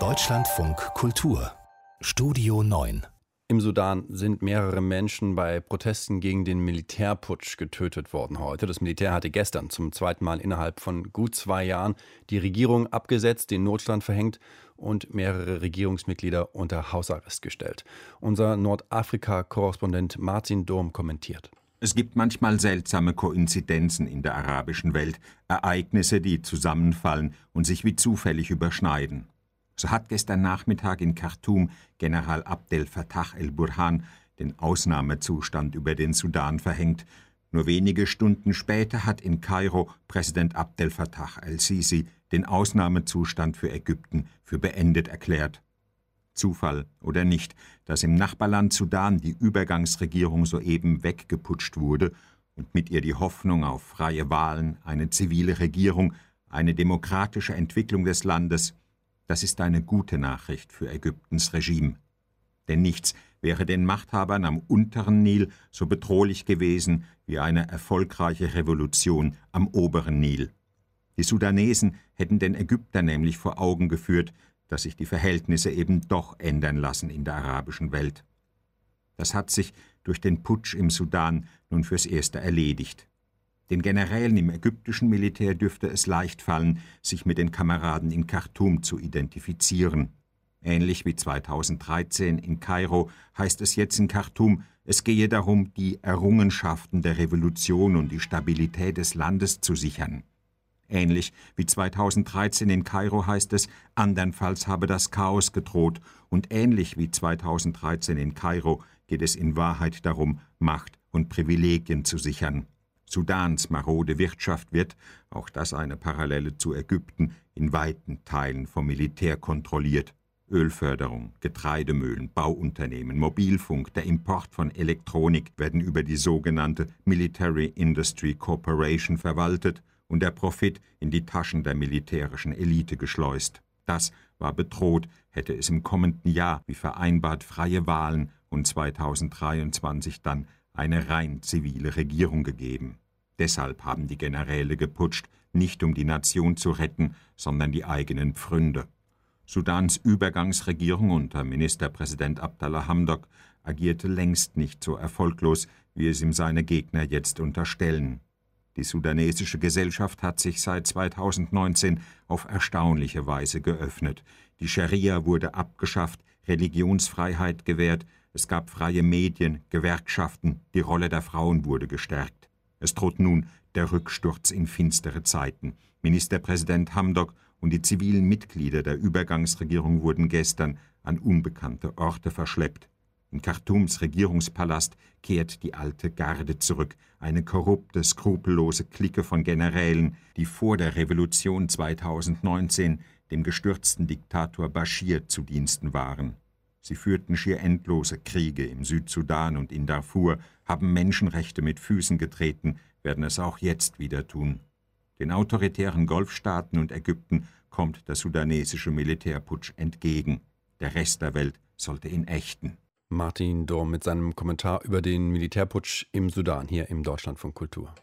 Deutschlandfunk Kultur Studio 9 im Sudan sind mehrere Menschen bei Protesten gegen den Militärputsch getötet worden heute. Das Militär hatte gestern zum zweiten Mal innerhalb von gut zwei Jahren die Regierung abgesetzt, den Notstand verhängt und mehrere Regierungsmitglieder unter Hausarrest gestellt. Unser Nordafrika-Korrespondent Martin Dom kommentiert. Es gibt manchmal seltsame Koinzidenzen in der arabischen Welt, Ereignisse, die zusammenfallen und sich wie zufällig überschneiden. So hat gestern Nachmittag in Khartoum General Abdel Fattah el-Burhan den Ausnahmezustand über den Sudan verhängt. Nur wenige Stunden später hat in Kairo Präsident Abdel Fattah el-Sisi den Ausnahmezustand für Ägypten für beendet erklärt. Zufall oder nicht, dass im Nachbarland Sudan die Übergangsregierung soeben weggeputscht wurde und mit ihr die Hoffnung auf freie Wahlen, eine zivile Regierung, eine demokratische Entwicklung des Landes das ist eine gute Nachricht für Ägyptens Regime. Denn nichts wäre den Machthabern am unteren Nil so bedrohlich gewesen wie eine erfolgreiche Revolution am oberen Nil. Die Sudanesen hätten den Ägyptern nämlich vor Augen geführt, dass sich die Verhältnisse eben doch ändern lassen in der arabischen Welt. Das hat sich durch den Putsch im Sudan nun fürs Erste erledigt. Den Generälen im ägyptischen Militär dürfte es leicht fallen, sich mit den Kameraden in Khartum zu identifizieren. Ähnlich wie 2013 in Kairo heißt es jetzt in Khartum, es gehe darum, die Errungenschaften der Revolution und die Stabilität des Landes zu sichern. Ähnlich wie 2013 in Kairo heißt es, andernfalls habe das Chaos gedroht, und ähnlich wie 2013 in Kairo geht es in Wahrheit darum, Macht und Privilegien zu sichern. Sudans marode Wirtschaft wird, auch das eine Parallele zu Ägypten, in weiten Teilen vom Militär kontrolliert. Ölförderung, Getreidemühlen, Bauunternehmen, Mobilfunk, der Import von Elektronik werden über die sogenannte Military Industry Corporation verwaltet und der Profit in die Taschen der militärischen Elite geschleust. Das war bedroht, hätte es im kommenden Jahr wie vereinbart freie Wahlen und 2023 dann eine rein zivile Regierung gegeben. Deshalb haben die Generäle geputscht, nicht um die Nation zu retten, sondern die eigenen Pfründe. Sudans Übergangsregierung unter Ministerpräsident Abdallah Hamdok agierte längst nicht so erfolglos, wie es ihm seine Gegner jetzt unterstellen. Die sudanesische Gesellschaft hat sich seit 2019 auf erstaunliche Weise geöffnet. Die Scharia wurde abgeschafft, Religionsfreiheit gewährt, es gab freie Medien, Gewerkschaften, die Rolle der Frauen wurde gestärkt. Es droht nun der Rücksturz in finstere Zeiten. Ministerpräsident Hamdok und die zivilen Mitglieder der Übergangsregierung wurden gestern an unbekannte Orte verschleppt. In Khartums Regierungspalast kehrt die alte Garde zurück, eine korrupte, skrupellose Clique von Generälen, die vor der Revolution 2019 dem gestürzten Diktator Bashir zu Diensten waren. Sie führten schier endlose Kriege im Südsudan und in Darfur, haben Menschenrechte mit Füßen getreten, werden es auch jetzt wieder tun. Den autoritären Golfstaaten und Ägypten kommt der sudanesische Militärputsch entgegen. Der Rest der Welt sollte ihn ächten. Martin Dorm mit seinem Kommentar über den Militärputsch im Sudan hier im Deutschland von Kultur.